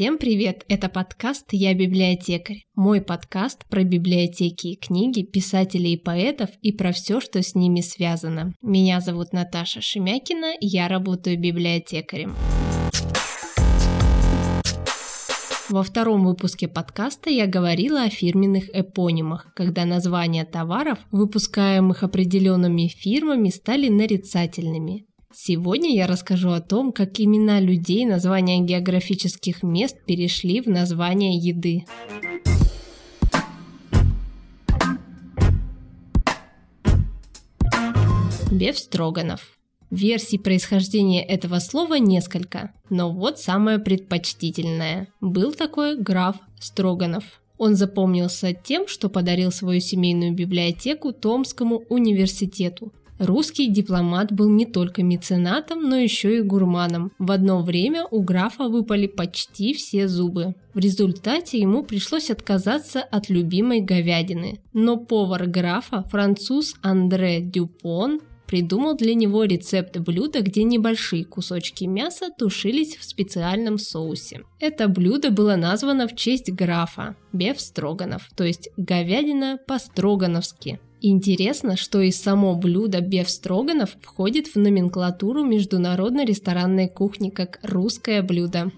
Всем привет! Это подкаст «Я библиотекарь». Мой подкаст про библиотеки и книги, писателей и поэтов и про все, что с ними связано. Меня зовут Наташа Шемякина, я работаю библиотекарем. Во втором выпуске подкаста я говорила о фирменных эпонимах, когда названия товаров, выпускаемых определенными фирмами, стали нарицательными. Сегодня я расскажу о том, как имена людей, названия географических мест перешли в название еды. Беф Строганов. Версий происхождения этого слова несколько, но вот самая предпочтительная. Был такой граф Строганов. Он запомнился тем, что подарил свою семейную библиотеку Томскому университету, Русский дипломат был не только меценатом, но еще и гурманом. В одно время у графа выпали почти все зубы. В результате ему пришлось отказаться от любимой говядины. Но повар графа, француз Андре Дюпон, придумал для него рецепт блюда, где небольшие кусочки мяса тушились в специальном соусе. Это блюдо было названо в честь графа – Беф Строганов, то есть говядина по-строгановски. Интересно, что и само блюдо беф строганов входит в номенклатуру международной ресторанной кухни как русское блюдо.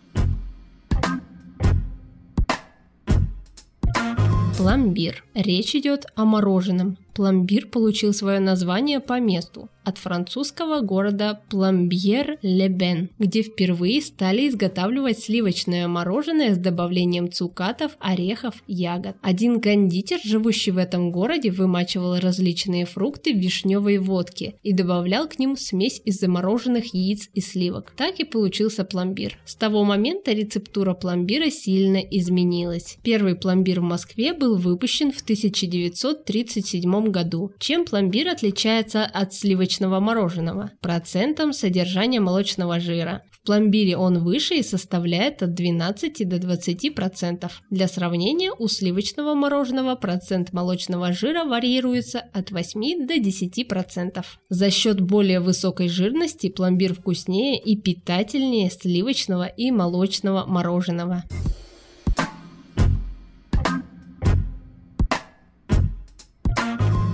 Пломбир. Речь идет о мороженом. Пломбир получил свое название по месту от французского города Пломбьер-Лебен, где впервые стали изготавливать сливочное мороженое с добавлением цукатов, орехов, ягод. Один кондитер, живущий в этом городе, вымачивал различные фрукты в вишневой водке и добавлял к ним смесь из замороженных яиц и сливок. Так и получился пломбир. С того момента рецептура пломбира сильно изменилась. Первый пломбир в Москве был выпущен в 1937 году. Чем пломбир отличается от сливочного мороженого, процентом содержания молочного жира. В пломбире он выше и составляет от 12 до 20%. Для сравнения, у сливочного мороженого процент молочного жира варьируется от 8 до 10%. За счет более высокой жирности пломбир вкуснее и питательнее сливочного и молочного мороженого.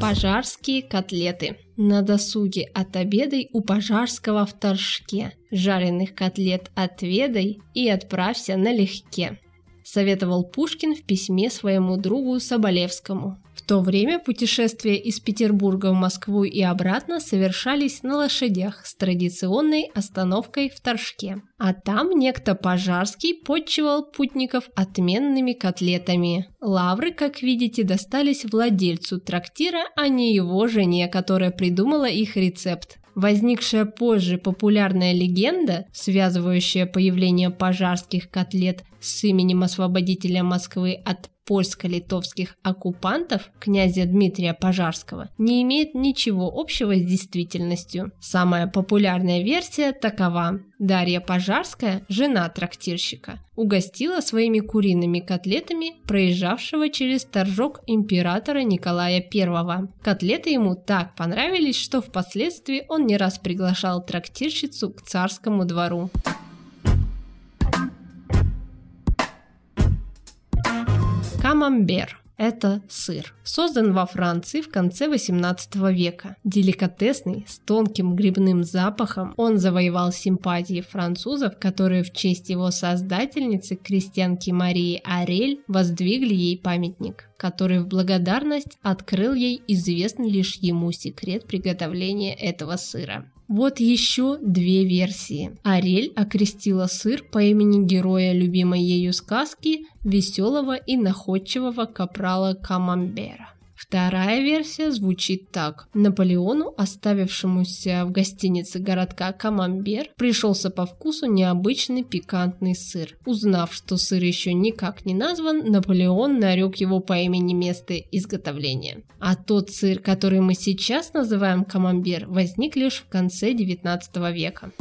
Пожарские котлеты. На досуге отобедай у Пожарского в Торжке. Жареных котлет отведай и отправься налегке. Советовал Пушкин в письме своему другу Соболевскому то время путешествия из Петербурга в Москву и обратно совершались на лошадях с традиционной остановкой в Торжке. А там некто Пожарский подчивал путников отменными котлетами. Лавры, как видите, достались владельцу трактира, а не его жене, которая придумала их рецепт. Возникшая позже популярная легенда, связывающая появление пожарских котлет с именем освободителя Москвы от польско-литовских оккупантов князя Дмитрия Пожарского не имеет ничего общего с действительностью. Самая популярная версия такова. Дарья Пожарская, жена трактирщика, угостила своими куриными котлетами проезжавшего через торжок императора Николая I. Котлеты ему так понравились, что впоследствии он не раз приглашал трактирщицу к царскому двору. Камамбер – это сыр. Создан во Франции в конце 18 века. Деликатесный, с тонким грибным запахом, он завоевал симпатии французов, которые в честь его создательницы, крестьянки Марии Арель, воздвигли ей памятник, который в благодарность открыл ей известный лишь ему секрет приготовления этого сыра. Вот еще две версии. Арель окрестила сыр по имени героя любимой ею сказки веселого и находчивого капрала Камамбера. Вторая версия звучит так. Наполеону, оставившемуся в гостинице городка Камамбер, пришелся по вкусу необычный пикантный сыр. Узнав, что сыр еще никак не назван, Наполеон нарек его по имени места изготовления. А тот сыр, который мы сейчас называем Камамбер, возник лишь в конце 19 века.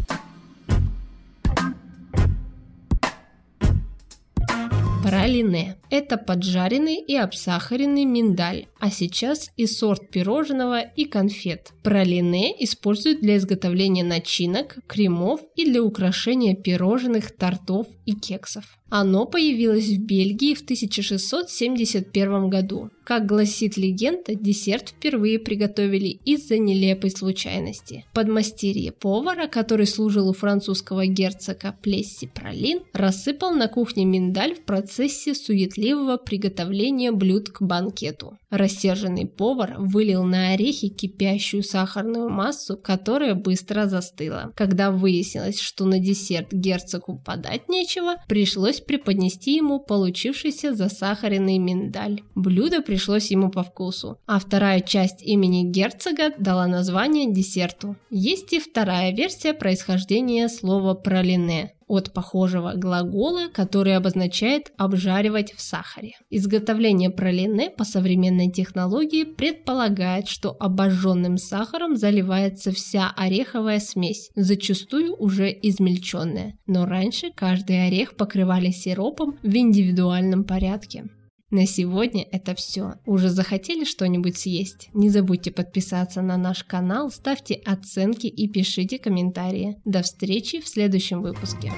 Пралине – это поджаренный и обсахаренный миндаль, а сейчас и сорт пирожного и конфет. Пралине используют для изготовления начинок, кремов и для украшения пирожных, тортов и кексов. Оно появилось в Бельгии в 1671 году. Как гласит легенда, десерт впервые приготовили из-за нелепой случайности. Подмастерье повара, который служил у французского герцога Плесси Пролин, рассыпал на кухне миндаль в процессе суетливого приготовления блюд к банкету. Рассерженный повар вылил на орехи кипящую сахарную массу, которая быстро застыла. Когда выяснилось, что на десерт герцогу подать нечего, пришлось преподнести ему получившийся засахаренный миндаль. Блюдо пришлось ему по вкусу, а вторая часть имени герцога дала название десерту. Есть и вторая версия происхождения слова пролине от похожего глагола, который обозначает обжаривать в сахаре. Изготовление пролине по современной технологии предполагает, что обожженным сахаром заливается вся ореховая смесь, зачастую уже измельченная. Но раньше каждый орех покрывали сиропом в индивидуальном порядке. На сегодня это все. Уже захотели что-нибудь съесть? Не забудьте подписаться на наш канал, ставьте оценки и пишите комментарии. До встречи в следующем выпуске.